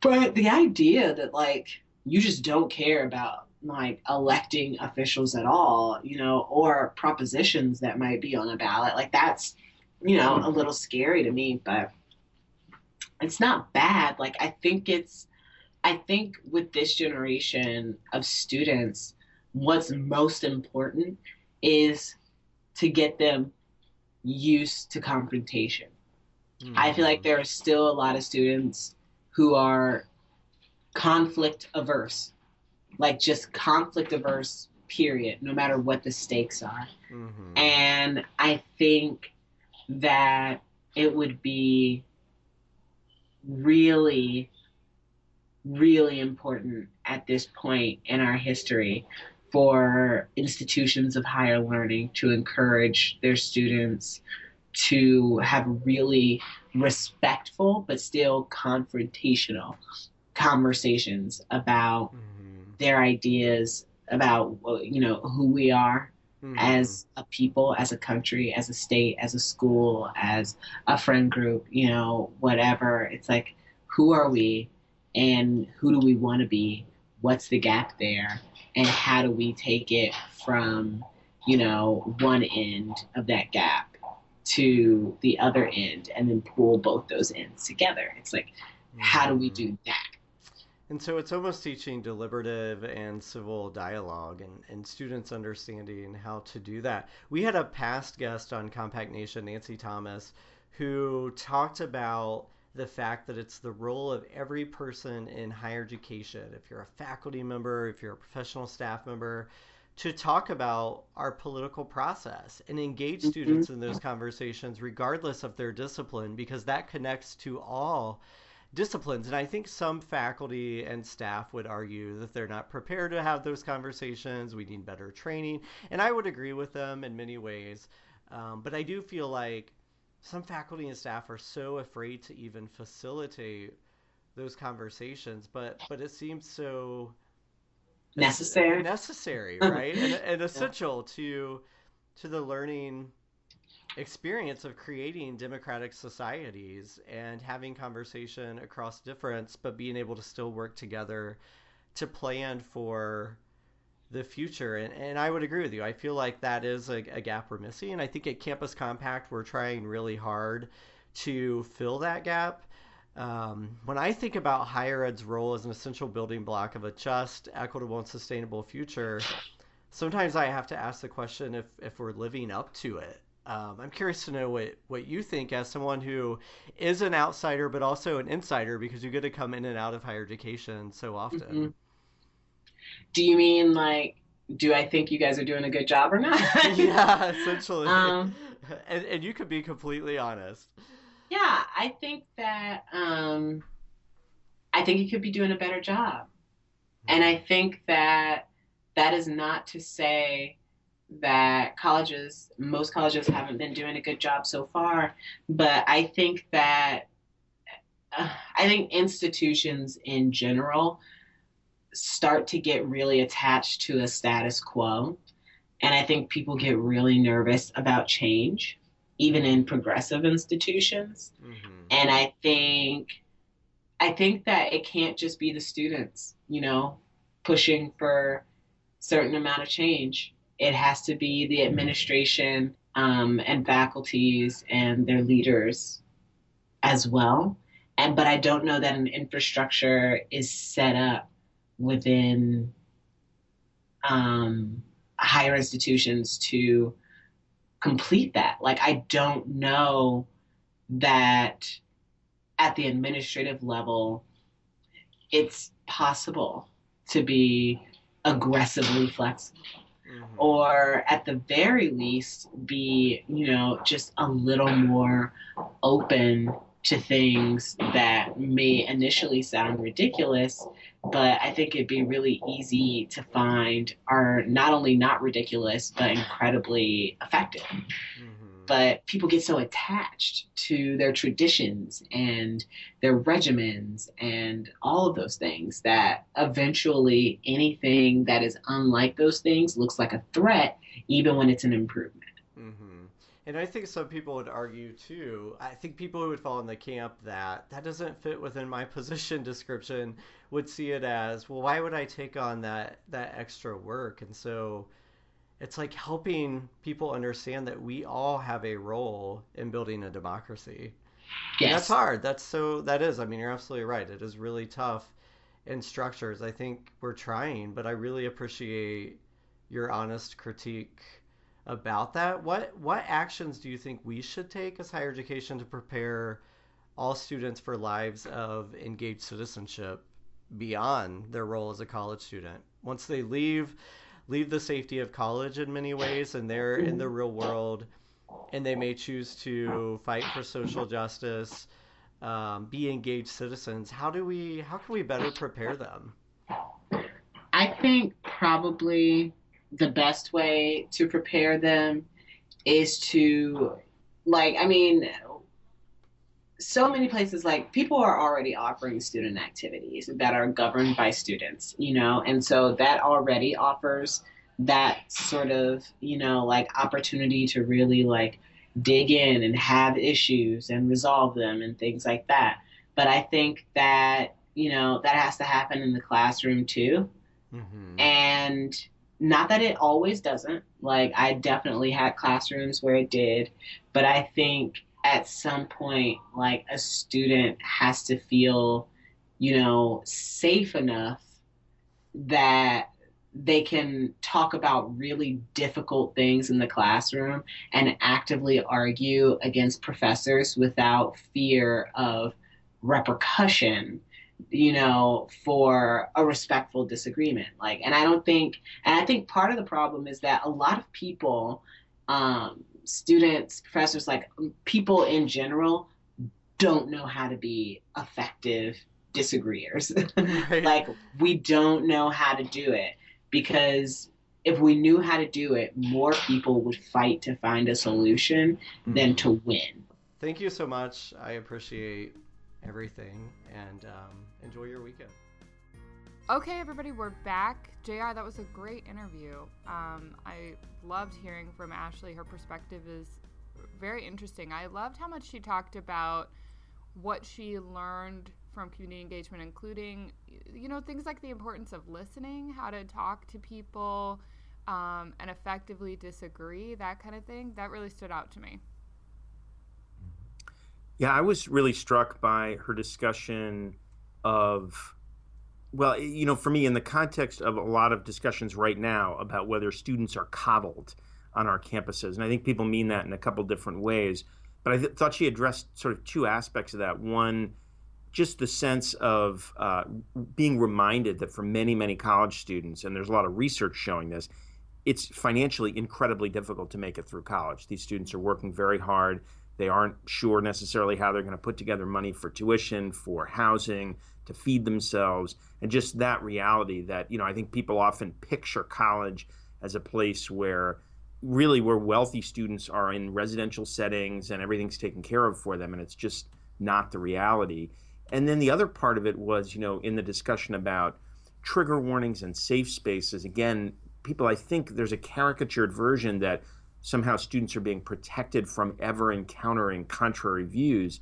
But the idea that like you just don't care about like electing officials at all, you know, or propositions that might be on a ballot, like that's you know, a little scary to me, but it's not bad. Like I think it's I think with this generation of students, what's most important is to get them used to confrontation. Mm-hmm. I feel like mm. there are still a lot of students who are conflict averse, like just conflict averse, period, no matter what the stakes are. Mm-hmm. And I think that it would be really, really important at this point in our history for institutions of higher learning to encourage their students to have really respectful but still confrontational conversations about mm-hmm. their ideas about you know who we are mm-hmm. as a people, as a country, as a state, as a school, as a friend group, you know, whatever. It's like, who are we and who do we want to be? What's the gap there? And how do we take it from, you know, one end of that gap to the other end and then pull both those ends together? It's like, how do we do mm-hmm. that? And so it's almost teaching deliberative and civil dialogue and, and students understanding how to do that. We had a past guest on Compact Nation, Nancy Thomas, who talked about the fact that it's the role of every person in higher education, if you're a faculty member, if you're a professional staff member, to talk about our political process and engage mm-hmm. students in those conversations regardless of their discipline because that connects to all disciplines. And I think some faculty and staff would argue that they're not prepared to have those conversations. We need better training. And I would agree with them in many ways. Um, but I do feel like some faculty and staff are so afraid to even facilitate those conversations. But but it seems so necessary, necessary, right, and, and essential yeah. to to the learning experience of creating democratic societies and having conversation across difference, but being able to still work together to plan for the future. And, and I would agree with you. I feel like that is a, a gap we're missing. And I think at Campus Compact, we're trying really hard to fill that gap. Um, when I think about higher ed's role as an essential building block of a just, equitable, and sustainable future, sometimes I have to ask the question if, if we're living up to it. Um, I'm curious to know what, what you think as someone who is an outsider but also an insider because you get to come in and out of higher education so often. Mm-hmm. Do you mean like, do I think you guys are doing a good job or not? yeah, essentially. Um, and, and you could be completely honest. Yeah, I think that um, I think you could be doing a better job. And I think that that is not to say that colleges, most colleges haven't been doing a good job so far. But I think that, uh, I think institutions in general start to get really attached to a status quo. And I think people get really nervous about change, even in progressive institutions. Mm-hmm. And I think, I think that it can't just be the students, you know, pushing for certain amount of change it has to be the administration um, and faculties and their leaders as well. And but I don't know that an infrastructure is set up within um, higher institutions to complete that. Like I don't know that at the administrative level it's possible to be aggressively flexible mm-hmm. or at the very least be you know just a little more open to things that may initially sound ridiculous, but I think it'd be really easy to find are not only not ridiculous, but incredibly effective. Mm-hmm. But people get so attached to their traditions and their regimens and all of those things that eventually anything that is unlike those things looks like a threat, even when it's an improvement. And I think some people would argue too. I think people who would fall in the camp that that doesn't fit within my position description would see it as, well, why would I take on that that extra work? And so it's like helping people understand that we all have a role in building a democracy. Yes. that's hard. That's so that is. I mean, you're absolutely right. It is really tough in structures. I think we're trying, but I really appreciate your honest critique about that. What what actions do you think we should take as higher education to prepare all students for lives of engaged citizenship beyond their role as a college student? Once they leave leave the safety of college in many ways and they're in the real world and they may choose to fight for social justice, um, be engaged citizens. How do we how can we better prepare them? I think probably the best way to prepare them is to like i mean so many places like people are already offering student activities that are governed by students you know? And so that already offers that sort of you know like opportunity to really like dig in and have issues and resolve them and things like that. But i think that you know that has to happen in the classroom too. Mm-hmm. and not that it always doesn't. Like, I definitely had classrooms where it did, but I think at some point, like, a student has to feel, you know, safe enough that they can talk about really difficult things in the classroom and actively argue against professors without fear of repercussion you know, for a respectful disagreement. Like, and I don't think, and I think part of the problem is that a lot of people, um, students, professors, like people in general, don't know how to be effective disagreeers. Right. like, we don't know how to do it because if we knew how to do it, more people would fight to find a solution mm-hmm. than to win. Thank you so much. I appreciate everything, and um, enjoy your weekend. Okay, everybody, we're back. JR, that was a great interview. Um, I loved hearing from Ashley. Her perspective is very interesting. I loved how much she talked about what she learned from community engagement, including, you know, things like the importance of listening, how to talk to people, um, and effectively disagree, that kind of thing. That really stood out to me. Yeah, I was really struck by her discussion of, well, you know, for me, in the context of a lot of discussions right now about whether students are coddled on our campuses. And I think people mean that in a couple different ways. But I th- thought she addressed sort of two aspects of that. One, just the sense of uh, being reminded that for many, many college students, and there's a lot of research showing this, it's financially incredibly difficult to make it through college. These students are working very hard. They aren't sure necessarily how they're going to put together money for tuition, for housing, to feed themselves, and just that reality that, you know, I think people often picture college as a place where really where wealthy students are in residential settings and everything's taken care of for them and it's just not the reality. And then the other part of it was, you know, in the discussion about trigger warnings and safe spaces, again, people I think there's a caricatured version that somehow students are being protected from ever encountering contrary views.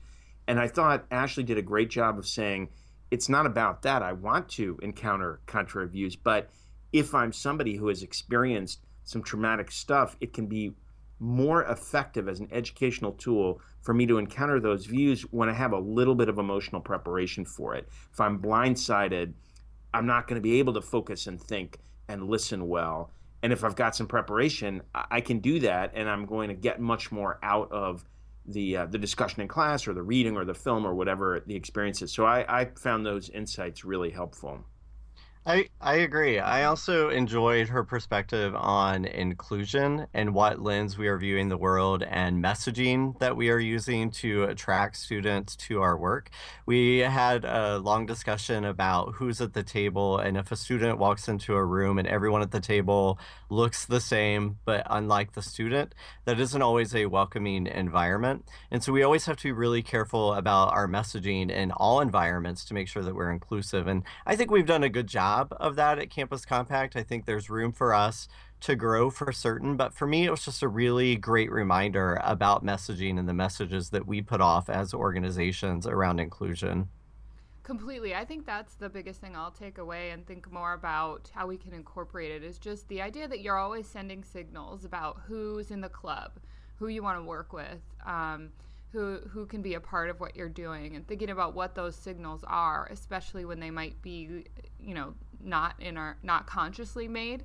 And I thought Ashley did a great job of saying, it's not about that. I want to encounter contrary views, but if I'm somebody who has experienced some traumatic stuff, it can be more effective as an educational tool for me to encounter those views when I have a little bit of emotional preparation for it. If I'm blindsided, I'm not going to be able to focus and think and listen well and if I've got some preparation, I can do that, and I'm going to get much more out of the uh, the discussion in class, or the reading, or the film, or whatever the experience is. So I, I found those insights really helpful. I, I agree. I also enjoyed her perspective on inclusion and what lens we are viewing the world and messaging that we are using to attract students to our work. We had a long discussion about who's at the table, and if a student walks into a room and everyone at the table looks the same, but unlike the student, that isn't always a welcoming environment. And so we always have to be really careful about our messaging in all environments to make sure that we're inclusive. And I think we've done a good job job of that at Campus Compact. I think there's room for us to grow for certain. But for me, it was just a really great reminder about messaging and the messages that we put off as organizations around inclusion. Completely. I think that's the biggest thing I'll take away and think more about how we can incorporate it is just the idea that you're always sending signals about who's in the club, who you want to work with. Um, who who can be a part of what you're doing and thinking about what those signals are especially when they might be you know not in our not consciously made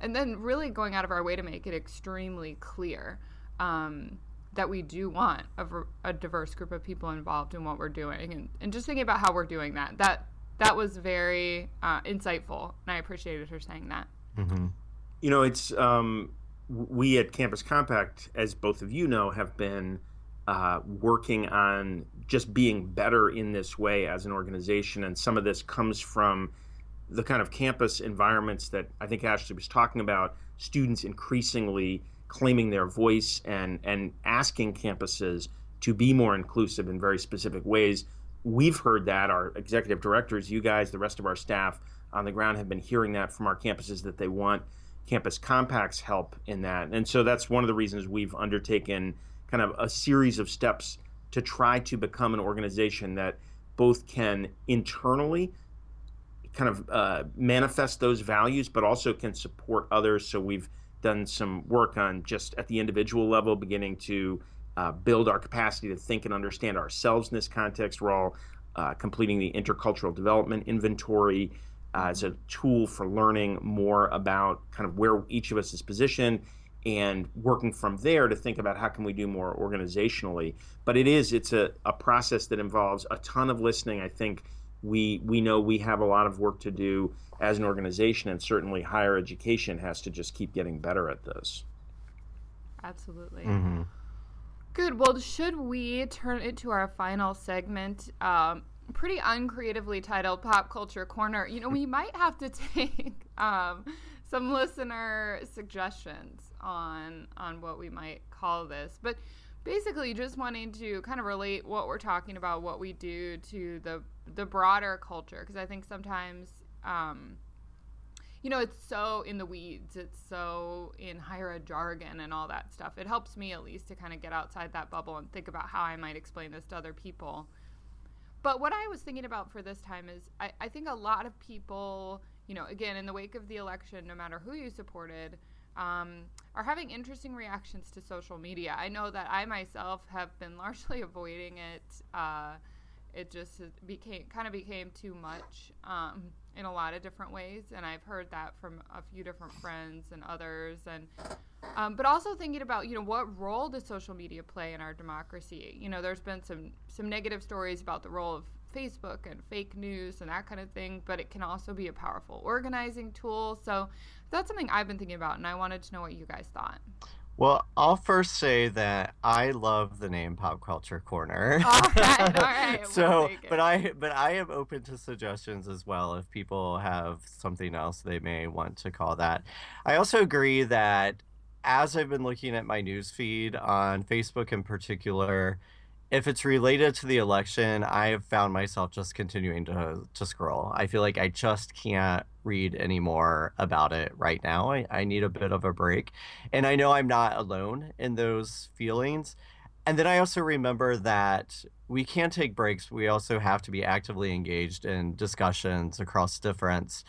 and then really going out of our way to make it extremely clear um, that we do want a, a, diverse group of people involved in what we're doing and, and just thinking about how we're doing that that that was very uh, insightful and i appreciated her saying that mm-hmm. you know it's um, we at campus compact as both of you know have been uh, working on just being better in this way as an organization. And some of this comes from the kind of campus environments that I think Ashley was talking about, students increasingly claiming their voice and, and asking campuses to be more inclusive in very specific ways. We've heard that, our executive directors, you guys, the rest of our staff on the ground have been hearing that from our campuses that they want campus compacts help in that. And so that's one of the reasons we've undertaken kind of a series of steps to try to become an organization that both can internally kind of uh, manifest those values, but also can support others. So we've done some work on just at the individual level, beginning to uh, build our capacity to think and understand ourselves in this context. We're all uh, completing the intercultural development inventory uh, as a tool for learning more about kind of where each of us is positioned and working from there to think about how can we do more organizationally but it is it's a, a process that involves a ton of listening i think we we know we have a lot of work to do as an organization and certainly higher education has to just keep getting better at this. Absolutely. Mm-hmm. good. Well should we turn it to our final segment? Um, pretty uncreatively titled pop culture corner. You know we might have to take um, some listener suggestions on on what we might call this, but basically just wanting to kind of relate what we're talking about, what we do to the the broader culture, because I think sometimes. Um, you know, it's so in the weeds. It's so in higher ed jargon and all that stuff. It helps me at least to kind of get outside that bubble and think about how I might explain this to other people. But what I was thinking about for this time is I, I think a lot of people, you know, again, in the wake of the election, no matter who you supported, um, are having interesting reactions to social media. I know that I myself have been largely avoiding it. Uh, it just became kind of became too much um, in a lot of different ways, and I've heard that from a few different friends and others. And um, but also thinking about you know what role does social media play in our democracy? You know, there's been some some negative stories about the role of Facebook and fake news and that kind of thing, but it can also be a powerful organizing tool. So that's something I've been thinking about, and I wanted to know what you guys thought. Well, I'll first say that I love the name Pop Culture Corner. All right, all right. so, we'll but I but I am open to suggestions as well if people have something else they may want to call that. I also agree that as I've been looking at my news feed on Facebook in particular, if it's related to the election, I have found myself just continuing to to scroll. I feel like I just can't read anymore about it right now. I, I need a bit of a break. And I know I'm not alone in those feelings. And then I also remember that we can't take breaks. We also have to be actively engaged in discussions across difference.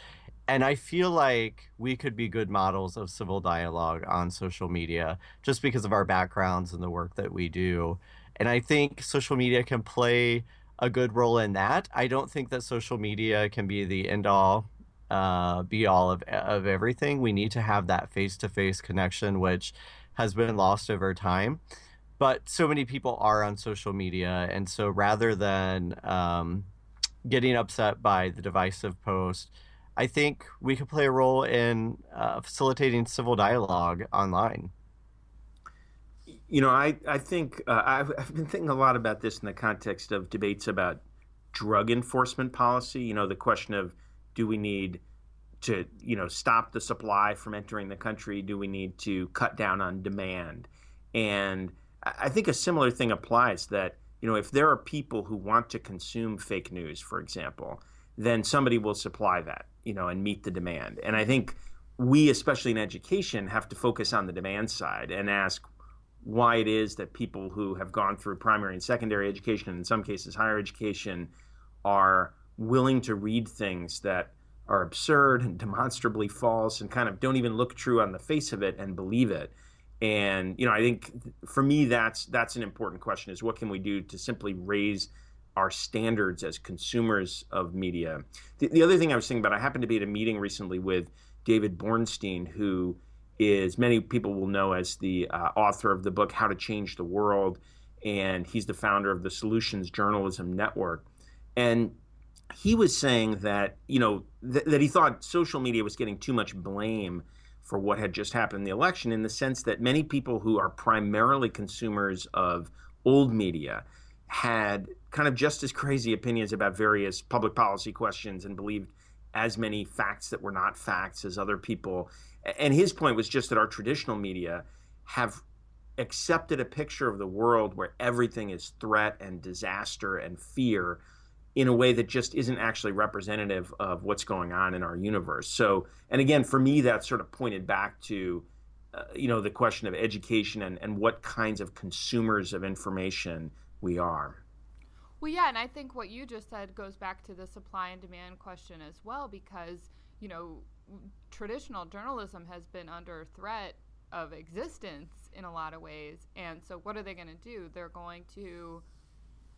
And I feel like we could be good models of civil dialogue on social media just because of our backgrounds and the work that we do. And I think social media can play a good role in that. I don't think that social media can be the end all uh, be all of, of everything. We need to have that face to face connection, which has been lost over time. But so many people are on social media. And so rather than um, getting upset by the divisive post, I think we could play a role in uh, facilitating civil dialogue online. You know, I, I think uh, I've, I've been thinking a lot about this in the context of debates about drug enforcement policy. You know, the question of do we need to, you know, stop the supply from entering the country? Do we need to cut down on demand? And I think a similar thing applies that, you know, if there are people who want to consume fake news, for example, then somebody will supply that, you know, and meet the demand. And I think we, especially in education, have to focus on the demand side and ask why it is that people who have gone through primary and secondary education, and in some cases higher education, are willing to read things that are absurd and demonstrably false and kind of don't even look true on the face of it and believe it. And you know, I think for me that's that's an important question: is what can we do to simply raise our standards as consumers of media. The, the, other thing I was thinking about, I happened to be at a meeting recently with David Bornstein, who is many people will know as the uh, author of the book How to Change the World, and he's the founder of the Solutions Journalism Network. And he was saying that you know th- that he thought social media was getting too much blame for what had just happened in the election in the sense that many people who are primarily consumers of old media had kind of just as crazy opinions about various public policy questions and believed as many facts that were not facts as other people. And his point was just that our traditional media have accepted a picture of the world where everything is threat and disaster and fear in a way that just isn't actually representative of what's going on in our universe. So, and again, for me, that sort of pointed back to, uh, you know, the question of education and, and what kinds of consumers of information we are. Well, yeah, and I think what you just said goes back to the supply and demand question as well, because, you know, traditional journalism has been under threat of existence in a lot of ways. And so, what are they going to do? They're going to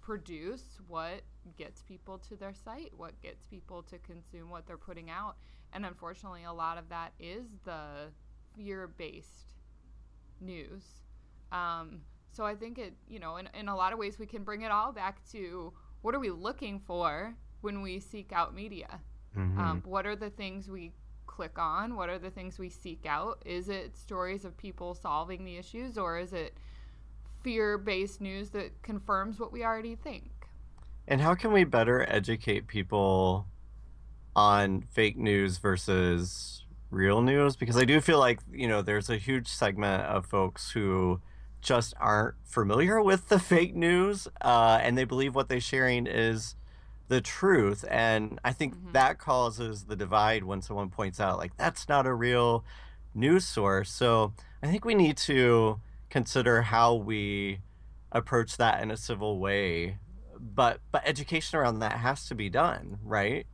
produce what gets people to their site, what gets people to consume what they're putting out. And unfortunately, a lot of that is the fear based news. Um, so I think it, you know, in, in a lot of ways, we can bring it all back to what are we looking for when we seek out media? Mm-hmm. Um, what are the things we click on? What are the things we seek out? Is it stories of people solving the issues or is it fear based news that confirms what we already think? And how can we better educate people on fake news versus real news? Because I do feel like, you know, there's a huge segment of folks who just aren't familiar with the fake news uh, and they believe what they're sharing is the truth. And I think mm-hmm. that causes the divide when someone points out, like, that's not a real news source. So I think we need to consider how we approach that in a civil way. But but education around that has to be done, right?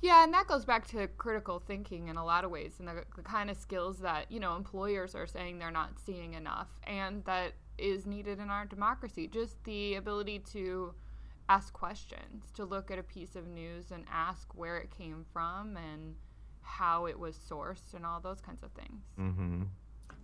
Yeah, and that goes back to critical thinking in a lot of ways and the, the kind of skills that, you know, employers are saying they're not seeing enough and that is needed in our democracy. Just the ability to ask questions, to look at a piece of news and ask where it came from and how it was sourced and all those kinds of things. Mm-hmm.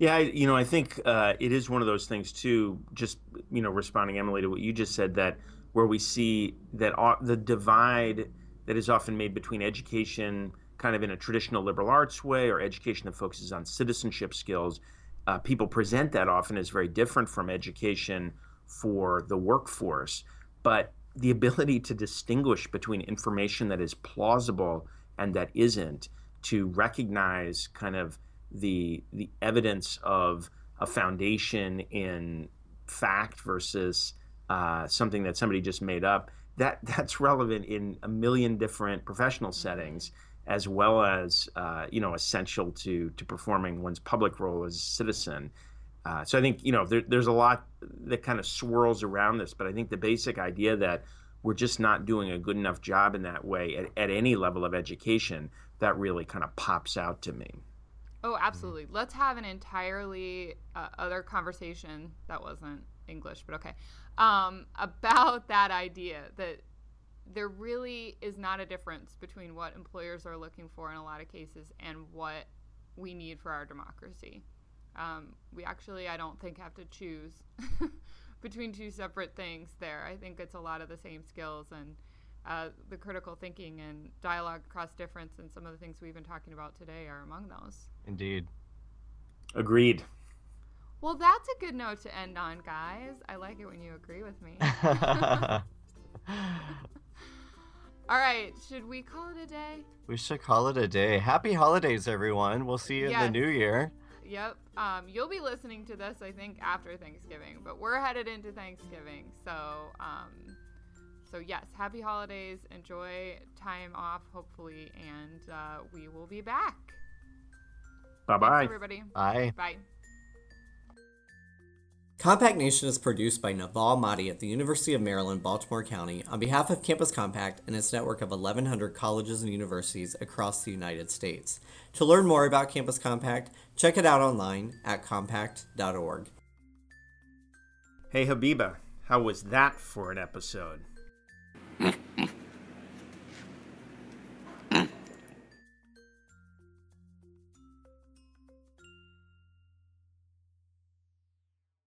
Yeah, I, you know, I think uh, it is one of those things too. Just you know, responding Emily to what you just said, that where we see that the divide that is often made between education kind of in a traditional liberal arts way or education that focuses on citizenship skills. Uh, people present that often as very different from education for the workforce. But the ability to distinguish between information that is plausible and that isn't, to recognize kind of the the evidence of a foundation in fact versus uh, something that somebody just made up that that's relevant in a million different professional settings as well as uh, you know essential to to performing one's public role as a citizen. Uh, so I think you know there, there's a lot that kind of swirls around this, but I think the basic idea that we're just not doing a good enough job in that way at, at any level of education that really kind of pops out to me. Oh, absolutely. Let's have an entirely uh, other conversation that wasn't English, but okay, um, about that idea that there really is not a difference between what employers are looking for in a lot of cases and what we need for our democracy. Um, we actually, I don't think, have to choose between two separate things there. I think it's a lot of the same skills and uh, the critical thinking and dialogue across difference and some of the things we've been talking about today are among those. Indeed. Agreed. Well, that's a good note to end on, guys. I like it when you agree with me. All right, should we call it a day? we should call it a day. Happy holidays, everyone. We'll see you in the new year. Yep. Um, you'll be listening to this, I think, after Thanksgiving, but we're headed into Thanksgiving. So, um, so yes, happy holidays. Enjoy time off, hopefully, and uh, we will be back. Bye bye. everybody. Bye. Bye. Compact Nation is produced by Naval Mahdi at the University of Maryland, Baltimore County on behalf of Campus Compact and its network of 1,100 colleges and universities across the United States. To learn more about Campus Compact, check it out online at compact.org. Hey Habiba, how was that for an episode? mm-hmm